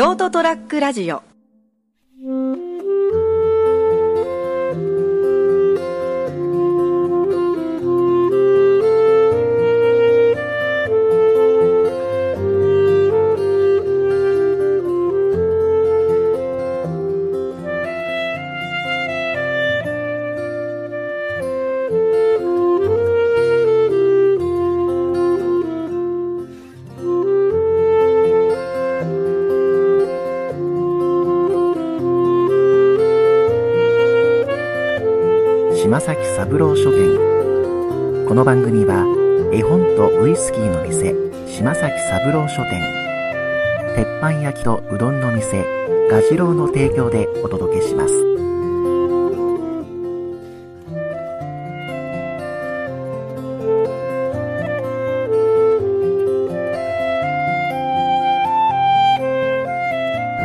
ショートトラックラジオ。絵本とウイスキーの店島崎三郎書店。鉄板焼きとうどんの店ガジロウの提供でお届けします。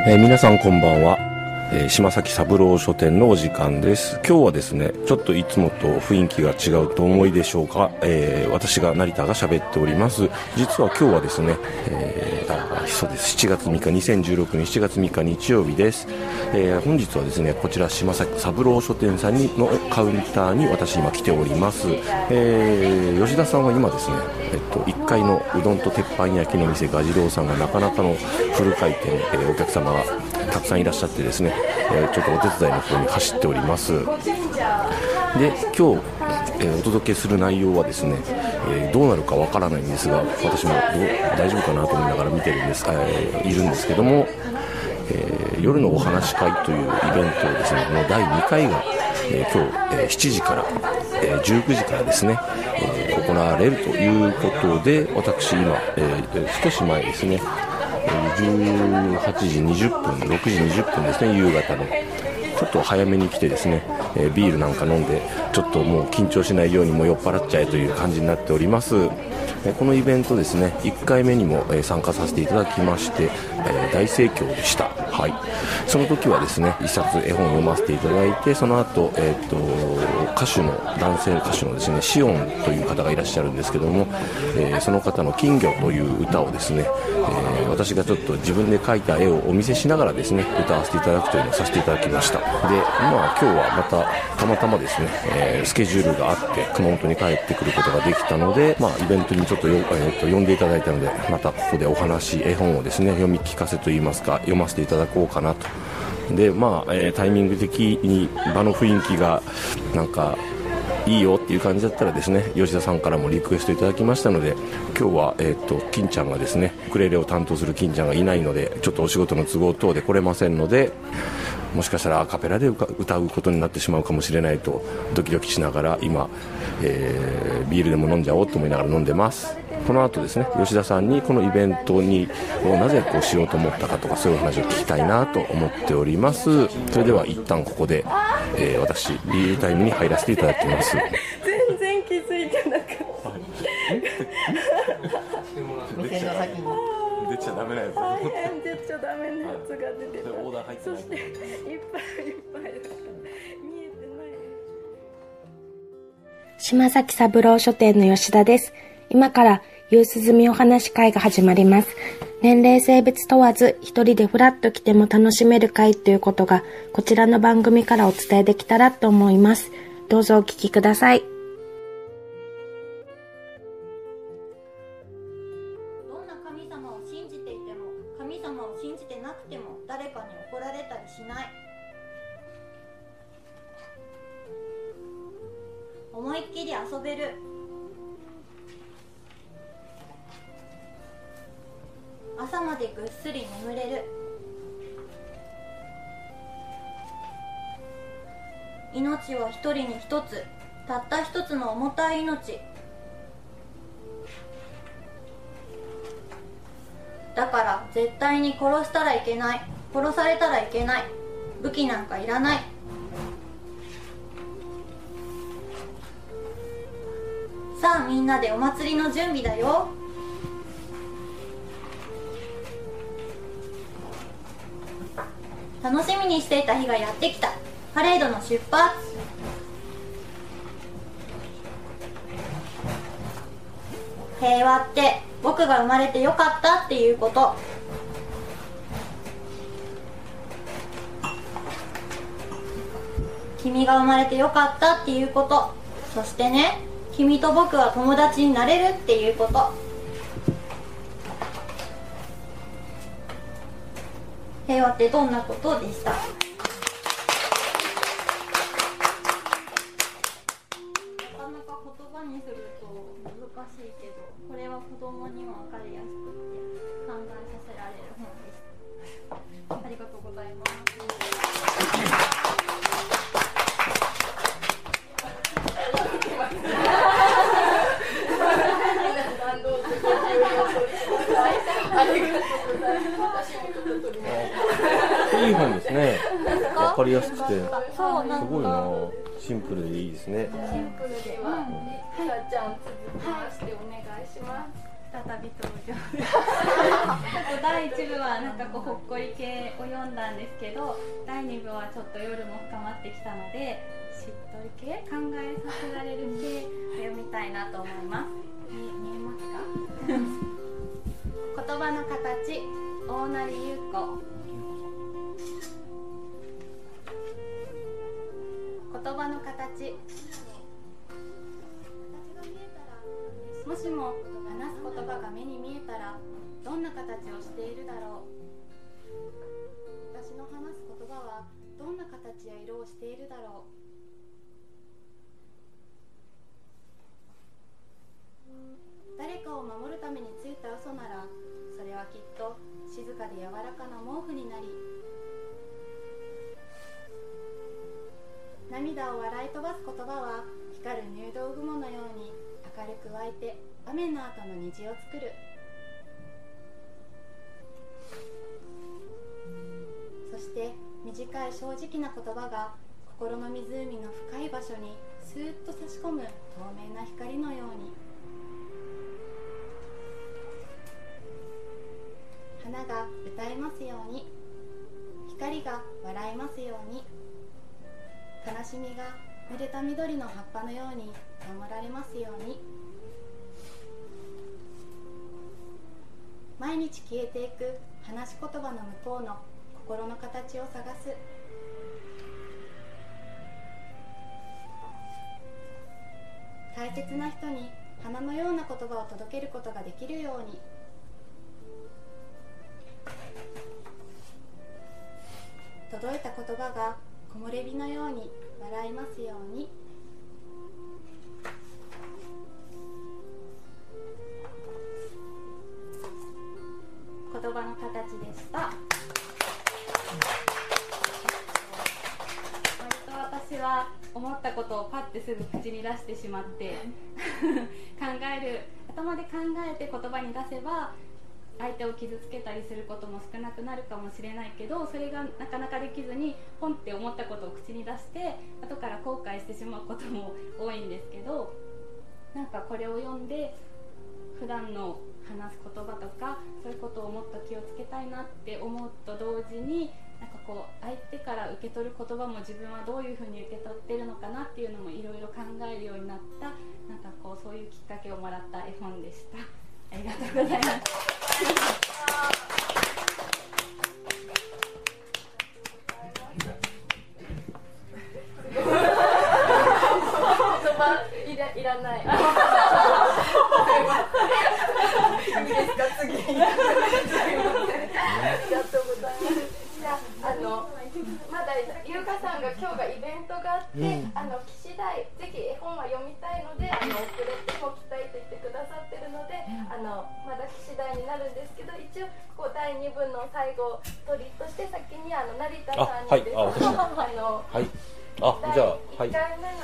えー皆さんこんばんは、えー島崎三郎書店のお時間です。今日はですねちょっといつもと雰囲気が違うと思いでしょうか、えー私が成田が喋っております。実は今日はですね、えーそうです。7月3日2016年7月3日日曜日です、えー本日はですねこちら島崎三郎書店さんにのカウンターに私今来ております、えー吉田さんは今ですね、えっと、1階のうどんと鉄板焼きの店ガジロウさんがなかなかのフル回転、えお客様がたくさんいらっしゃってですね、えーちょっとお手伝いの方に走っております。で今日、えーお届けする内容はですね、えーどうなるかわからないんですが私もど大丈夫かなと思いながら見てるんです、えーいるんですけども、えー夜のお話し会というイベントをですねもう第2回が、えー今日、えー7時から、えー19時からですね、えー行われるということで私今、えー少し前ですね18時20分6時20分ですね夕方の。ちょっと早めに来てですね、えービールなんか飲んでちょっともう緊張しないようにも酔っ払っちゃえという感じになっております。えーこのイベントですね1回目にもえー参加させていただきまして、え大盛況でした。はい。その時はですね一冊絵本を読ませていただいてその後、えー、と歌手の男性歌手のですねシオンという方がいらっしゃるんですけども、えーその方の「金魚」という歌をですね、えー私がちょっと自分で描いた絵をお見せしながらですね歌わせていただくというのをさせていただきました。でまあ今日はまたたまたまですね、えースケジュールがあって熊本に帰ってくることができたので、まあ、イベントにちょっとよ、えーと呼んでいただいたのでまたここでお話絵本をですね読み聞かせといいますか読ませていただこうかなと。でまあ、えータイミング的に場の雰囲気がなんかいいよっていう感じだったらですね吉田さんからもリクエストいただきましたので今日は、えー、と金ちゃんがですねウクレレを担当する金ちゃんがいないのでちょっとお仕事の都合等で来れませんのでもしかしたらアカペラで歌歌うことになってしまうかもしれないとドキドキしながら今、えービールでも飲んじゃおうと思いながら飲んでます。この後ですね吉田さんにこのイベントにをなぜこうしようと思ったかとかそういう話を聞きたいなと思っております。それでは一旦ここで、えー私ビールタイムに入らせていただきます。全然気づいてなかった。先に出ちゃダメなやつ大変出ちゃダメなやつが出てたオーダー入ってないそしていっぱいいっぱい。だから見えてない。島崎三郎書店の吉田です。今から、夕涼みお話会が始まります。年齢性別問わず、一人でフラッと来ても楽しめる会ということが、こちらの番組からお伝えできたらと思います。どうぞお聞きください。命は一人に一つたった一つの重たい命。だから絶対に殺したらいけない。殺されたらいけない。武器なんかいらない。さあみんなでお祭りの準備だよ。楽しみにしていた日がやってきた。パレードの出発。平和って僕が生まれてよかったっていうこと。君が生まれてよかったっていうこと。そしてね君と僕は友達になれるっていうこと。平和ってどんなことでした？いい本ですね。わかりやすくて。すごいな。かシンプルでいいですね。シンプルではさちゃん続きましてお願いします。再び登場。第1部はなんかこうほっこり系を読んだんですけど第2部はちょっと夜も深まってきたのでしっとり系考えさせられる系を読みたいなと思います。見見えますか？言葉の形大成優子。言葉の形。もしも話す言葉が目に見えたらどんな形をしているだろう。私の話す言葉はどんな形や色をしているだろう。誰かを守るためについた嘘ならそれはきっと静かで柔らかな毛布になり涙を笑い飛ばす言葉は光る入道雲のように明るく湧いて雨の後の虹を作る。そして短い正直な言葉が心の湖の深い場所にスーッと差し込む透明な光のように。花が歌いますように。光が笑いますように。悲しみが濡れた緑の葉っぱのように守られますように。毎日消えていく話し言葉の向こうの心の形を探す。大切な人に花のような言葉を届けることができるように。届いた言葉が木漏れ日のように笑いますように。言葉の形でした。割と私は思ったことをパッてすぐ口に出してしまって考える頭で考えて言葉に出せば相手を傷つけたりすることも少なくなるかもしれないけどそれがなかなかできずにポンって思ったことを口に出して後から後悔してしまうことも多いんですけどなんかこれを読んで普段の話す言葉とかそういうことをもっと気をつけたいなって思うと同時になんかこう相手から受け取る言葉も自分はどういうふうに受け取ってるのかなっていうのもいろいろ考えるようになったなんかこうそういうきっかけをもらった絵本でした。ありがとうございます。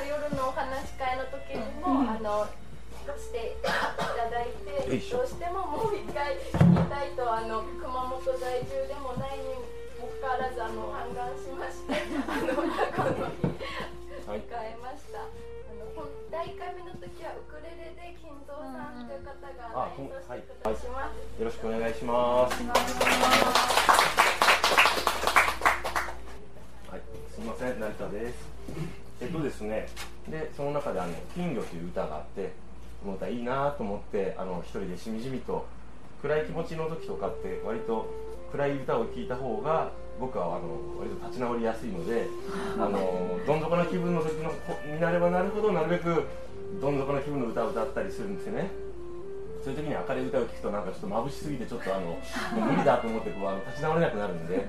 の夜のお話し会の時にも、あのしていただいてどうしてももう一回聞きたいとあの熊本在住でもないにもかかわらずあの嘆願しまして あのこの日はい迎えました。第1回目の時はウクレレで金蔵さんという方があ演奏してくださいます。よろしくお願いしますはい、すみません、成田です。えっとですね、で、その中であの金魚という歌があって、思ったらいいなと思って、あの一人でしみじみと暗い気持ちの時とかって割と暗い歌を聴いた方が僕はあの割と立ち直りやすいので あのどん底の気分の時のになればなるほどなるべくどん底の気分の歌を歌ったりするんですよね。そういう時に明るい歌を聴くとなんかちょっと眩しすぎてちょっとあのもう無理だと思ってこうあの立ち直れなくなるんで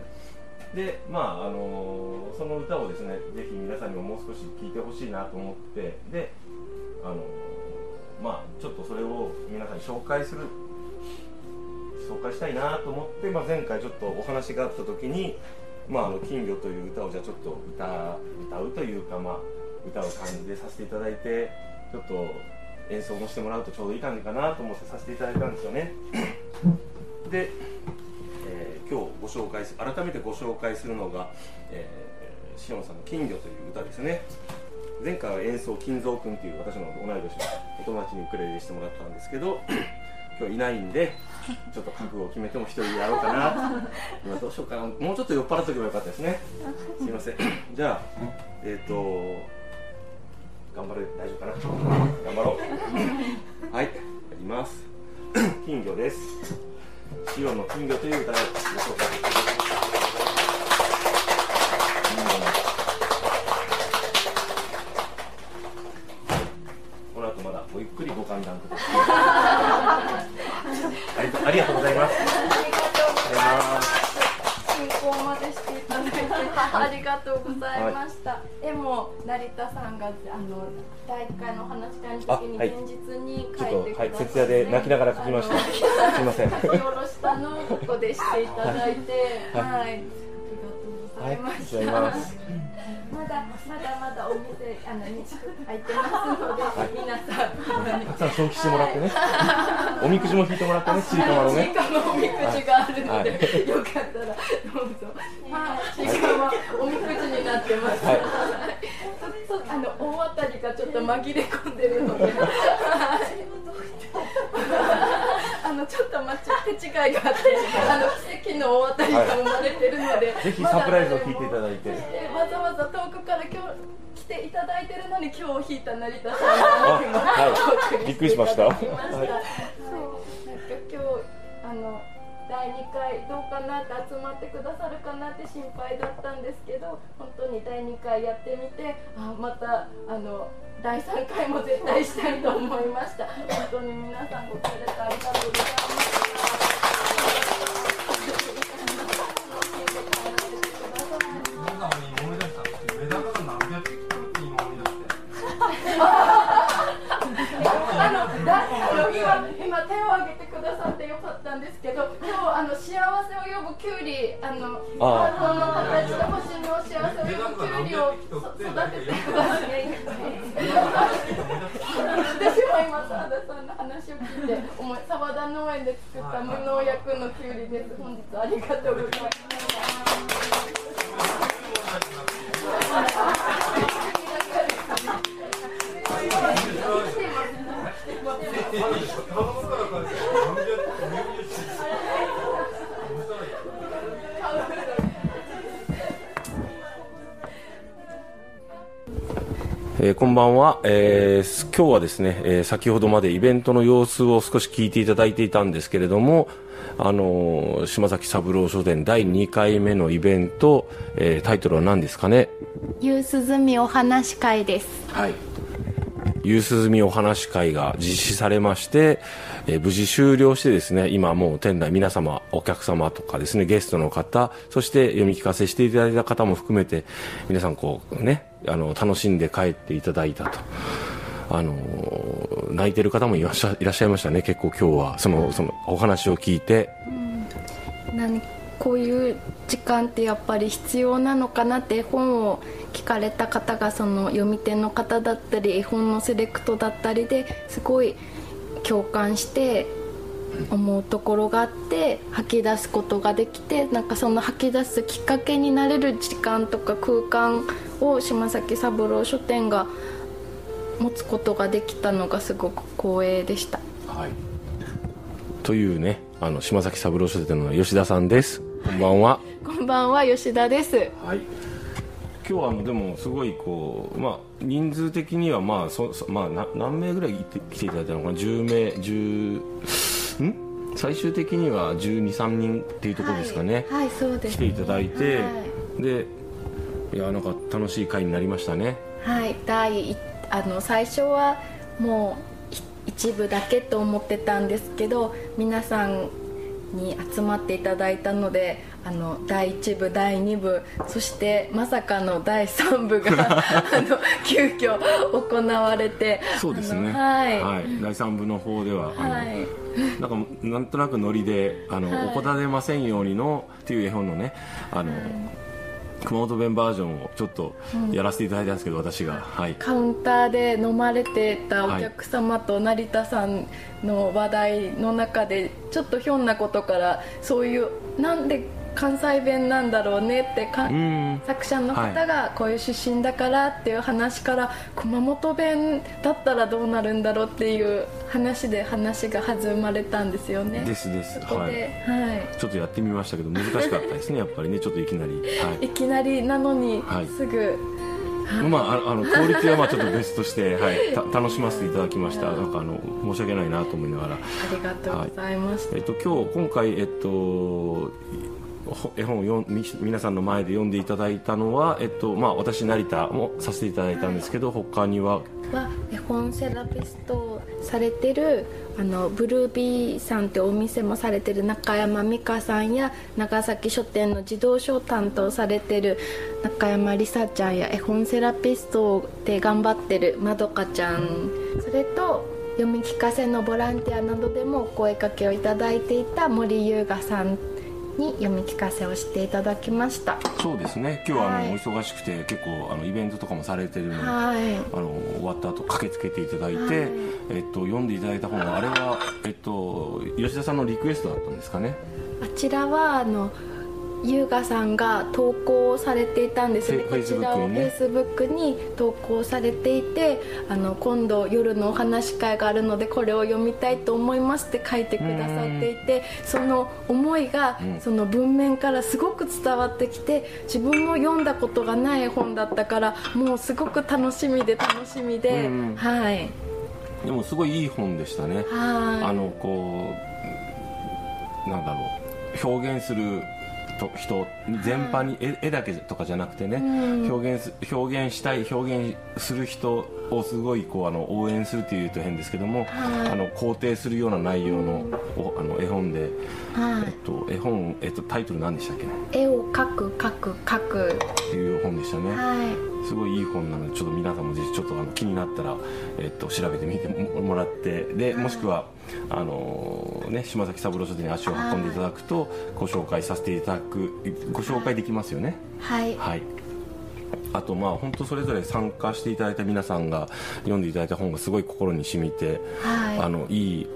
でまああのその歌をですねぜひ皆さんにももう少し聴いてほしいなと思ってであのまあちょっとそれを皆さんに紹介する紹介したいなと思って、まあ、前回ちょっとお話があった時に「まあ、あの金魚」という歌をじゃあちょっと歌歌うというか、まあ、歌を感じでさせていただいてちょっと演奏もしてもらうとちょうどいい感じかなと思ってさせていただいたんですよね。で、今日ご紹介す改めてご紹介するのが、えー、しおんさんの「金魚」という歌ですね。前回は演奏金蔵君っていう私の同い年のお友達にウクレレしてもらったんですけど 今日いないんでちょっと覚悟を決めても一人でやろうかな。今どうしようかな。もうちょっと酔っ払っとけばよかったですね。すいません。じゃあえっ、と頑張れ大丈夫かな？頑張ろう。はいやります。金魚です塩の金魚という歌をご紹介 ありがとうございました。絵も成田さんがあの第一回のお話し会の時に前日に書いてくださって、っとはい。徹夜で泣きながら書きました。すいません。書き下ろしたのをここでしていただいて、ははい。い、ありはいがとうございました。まだまだまだお店あの日開いてますので、皆さん。たくさん消費してもらってね。おみくじも引いてもらってねちいかまのね。ちいかまおみくじがあるので、はい。よかったらどうぞ。はい、ちいかまおみくじになってます。はい。そそあの大当たりがちょっと紛れ込んでるので、はいあのちょっと間違手違いがあって、あの奇跡の大当たりが生まれてるので、ぜひサプライズを聞いていただいて。えわざわざ遠くから今日来ていただいてるのに今日引いた成田さんあが今はい。びっくりしました。送りていただきました。そう。なんか今日あの第2回どうかなって集まってくださるかなって心配だったんですけど本当に第2回やってみてあまたあの第3回も絶対したいと思いました。本当に皆さんご協力ありがとうございました皆さんに思い出した。んですけどメダカが何百匹かって今思い出して あのだあの今今手を挙げてくださってよかったんですけど今日あの幸せを呼ぶキュウリあのあハートの形の星の幸せを呼ぶキュウリをそ育ててくださって私も今澤田さんの話を聞いて思い澤田農園で作った無農薬のキュウリです。本日ありがとうございます。頼むから えーこんばんは、えー今日はですね、えー先ほどまでイベントの様子を少し聞いていただいていたんですけれども、あのー島崎三郎書店第2回目のイベント、えータイトルは何ですかね？夕涼みお話し会です。はい。夕涼みお話会が実施されまして、えー無事終了してですね、今もう店内皆様、お客様とかですね、ゲストの方、そして読み聞かせしていただいた方も含めて、皆さんこうね、あの、楽しんで帰っていただいたと。あの泣いてる方もいらっしゃいましたね、結構今日は。その、その、お話を聞いて。何こういう時間ってやっぱり必要なのかなって絵本を聞かれた方がその読み手の方だったり絵本のセレクトだったりですごい共感して思うところがあって吐き出すことができてなんかその吐き出すきっかけになれる時間とか空間を島崎三郎書店が持つことができたのがすごく光栄でした。はい。というね、あの、島崎三郎書店の吉田さんです。こんばんは。こんばんは吉田です。はい。今日はあのでもすごいこうまあ人数的にはまあそそまあな何名ぐらいいて来ていただいたのかな？10名10ん？最終的には1 2 3人っていうところですかね、はい、はいそうです。来ていただいて、はでいやなんか楽しい会になりましたね。はい、第一あの最初はもうい一部だけと思ってたんですけど皆さんに集まっていただいたのであの第1部第2部そしてまさかの第3部が あの急遽行われてそうですね。あのはい、第3部の方ではあの、はい。なんかなんとなくノリであの、はい。おこだでませんようにのっていう絵本のねあの、熊本弁バージョンをちょっとやらせていただいたんですけど、私が。はいカウンターで飲まれてたお客様と成田さん。の話題の中でちょっとひょんなことからそうい。うなんで関西弁なんだろうねってかうん。作者の方がこういう出身だからっていう話から熊本弁だったらどうなるんだろうっていう話で話が弾まれたんですよね。ですです。そこはい。で、はい。ちょっとやってみましたけど難しかったですね。やっぱりねちょっといきなり。は いいきなりなのにはい。すぐ、まあ、あ あのクオリティはまあちょっと別として、はい、た楽しませていただきました。なんかあの申し訳ないなと思いながら、ありがとうございました、えっと、今日今回、えっと、ほ絵本を皆さんの前で読んでいただいたのは、えっとまあ、私成田もさせていただいたんですけど、他にはは絵本セラピストされてるあのブルービーさんってお店もされてる中山美香さんや長崎書店の児童書を担当されてる中山梨沙ちゃんや絵本セラピストで頑張ってるまどかちゃん。それと読み聞かせのボランティアなどでもお声かけをいただいていた森優雅さんに読み聞かせをしていただきました。そうですね。今日はあの、はい。お忙しくて結構あのイベントとかもされてるので、はい。あの終わった後駆けつけていただいて、はい。えっと、読んでいただいた本はあれは、えっと、吉田さんのリクエストだったんですかね？あちらはあの優雅さんが投稿されていたんですよね。フェこちらを Facebook にね Facebook に投稿されていてあの今度夜のお話し会があるのでこれを読みたいと思いますって書いてくださっていてその思いがうん。その文面からすごく伝わってきて自分も読んだことがない本だったからもうすごく楽しみで楽しみで、うん。はい。でもすごいいい本でしたね。はい。あのこうなんだろう表現すると人全般に絵絵だけとかじゃなくてね、うん。表現す表現したい表現する人をすごいこうあの応援するっていうと変ですけども、はい。あの肯定するような内容の,、おあの絵本で、はい。えっと、絵本、えっと、タイトル何でしたっけ？ね絵を描く描く描く。っていう本でしたね、はい。すごいいい本なのでちょっと皆さんもぜひちょっとあの気になったら、えっと、調べてみてもらってでもしくはあのーね、島崎三郎書店に足を運んでいただくとご紹介させていただくご紹介できますよね。はい。はいあとまあ本当それぞれ参加していただいた皆さんが読んでいただいた本がすごい心に染みて、はい。あのいい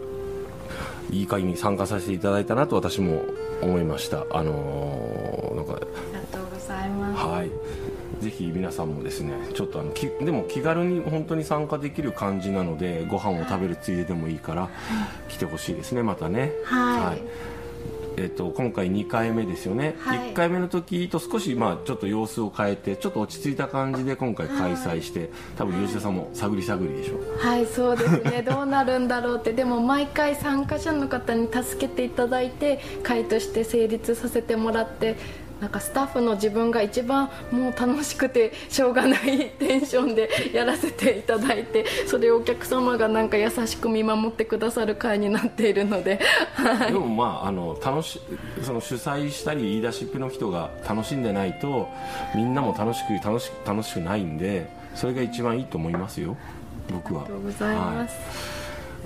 いい会に参加させていただいたなと私も思いました。あのーなんかありがとうございます。はい。ぜひ皆さんもですねちょっとあのきでも気軽に本当に参加できる感じなのでご飯を食べるついででもいいから来てほしいですねまたね。はいえっと今回2回目ですよね、はい。1回目の時と少しまあちょっと様子を変えてちょっと落ち着いた感じで今回開催して、多分吉田さんも探り探りでしょはいそうですね。どうなるんだろうって。でも毎回参加者の方に助けていただいて会として成立させてもらってなんかスタッフの自分が一番もう楽しくてしょうがないテンションでやらせていただいてそれをお客様がなんか優しく見守ってくださる会になっているので、はい。でもまああの楽しその主催したり言い出しっぺの人が楽しんでないとみんなも楽しく楽し楽しくないんでそれが一番いいと思いますよ僕は。ありがとうございます、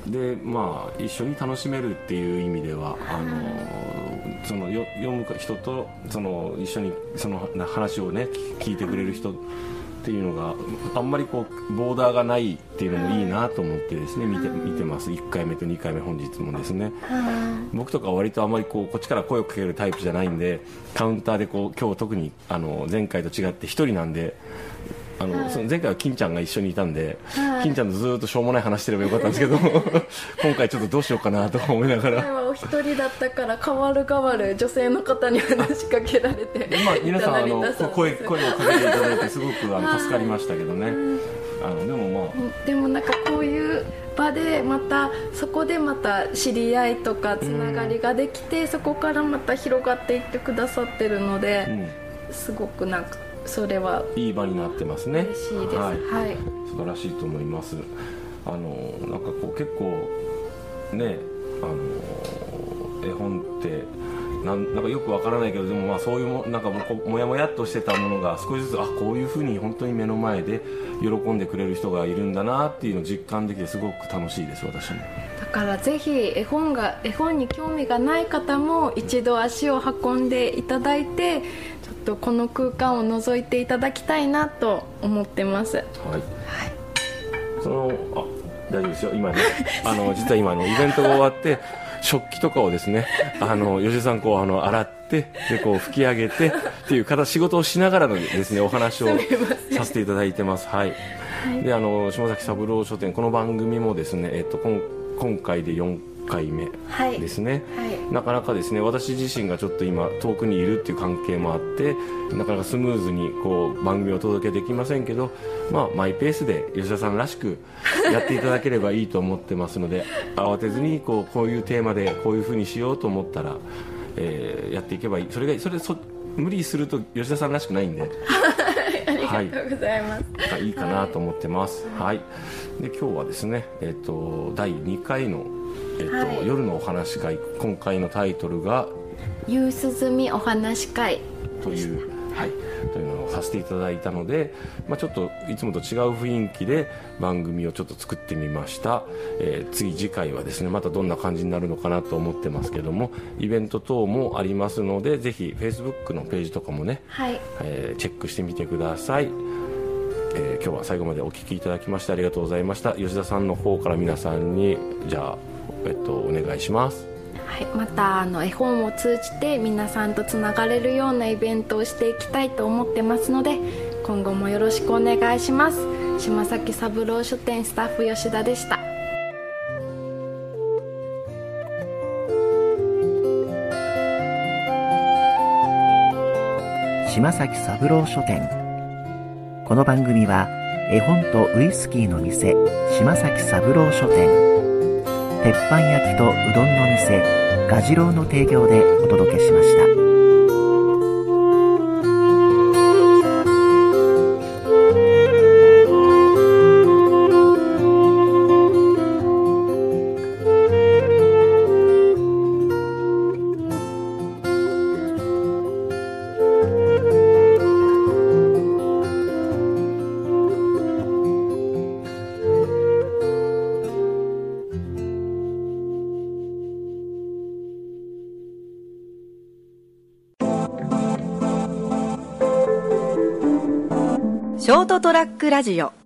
はい、でまあ一緒に楽しめるっていう意味ではあのそのよ読む人とその一緒にそのな話をね聞聞いてくれる人っていうのがあんまりこうボーダーがないっていうのもいいなと思ってですね見て見てます。1回目と2回目本日もですね。僕とかは割とあんまりこうこっちから声をかけるタイプじゃないんでカウンターでこう今日特にあの前回と違って1人なんであの、その前回は金ちゃんが一緒にいたんで、金ちゃんとずーっとしょうもない話してればよかったんですけど 今回ちょっとどうしようかなとか思いなが前ら。はお一人だったから変わる変わる女性の方に話しかけられてまあ、皆さんあの声声をかけていただいてすごくあの助かりましたけどね、あのでもまあ。うんでもなんかこういう場でまたそこでまた知り合いとかつながりができて、そこからまた広がっていってくださってるので、うん。すごくなんかそれはいい場になってますね。嬉しいです。ははいい、素晴らしいと思います。あのなんかこう結構ねあの絵本ってなんなんかよくわからないけどでもまあそういうもなんかもこもやもやっとしてたものが少しずつあこういうふうに本当に目の前で喜んでくれる人がいるんだなっていうのを実感できてすごく楽しいです私も。だからぜひ絵本が絵本に興味がない方も一度足を運んでいただいてちょっとこの空間を覗いていただきたいなと思ってます。はい、そのあ大丈夫ですよ今ね。あの実は今あのイベントが終わって食器とかをですね あの吉田さんこうあの洗ってでこう拭き上げてっていう形仕事をしながらのですねお話を させていただいてます。はい、であの島崎三郎書店この番組もですねえっと今今回で4回目はい。ですね、はい。なかなかですね私自身がちょっと今遠くにいるっていう関係もあってなかなかスムーズにこう番組をお届けできませんけど、まあ、マイペースで吉田さんらしくやっていただければいいと思ってますので慌てずにこうこういうテーマでこういうふうにしようと思ったら、えーやっていけばいい。それがそれそ無理すると吉田さんらしくないんで。ありがとうございます、がい。いかなと思ってます。はい。で今日はですね、えっ、と第2回のえっ、と、はい夜のお話会今回のタイトルが夕涼みお話会というはいというのをさせていただいたので、まあちょっといつもと違う雰囲気で番組をちょっと作ってみました。えー次次回はですねまたどんな感じになるのかなと思ってますけども、イベント等もありますのでぜひ Facebook のページとかもね。はいえーチェックしてみてください、えー今日は最後までお聞きいただきましてありがとうございました吉田さんの方から皆さんにじゃあ、えっと、お願いします。はい、またあの絵本を通じて皆さんとつながれるようなイベントをしていきたいと思ってますので今後もよろしくお願いします。島崎三郎書店スタッフ吉田でした。島崎三郎書店。この番組は絵本とウイスキーの店島崎三郎書店鉄板焼きとうどんの店ガジロウの提供でお届けしました。ラジオ。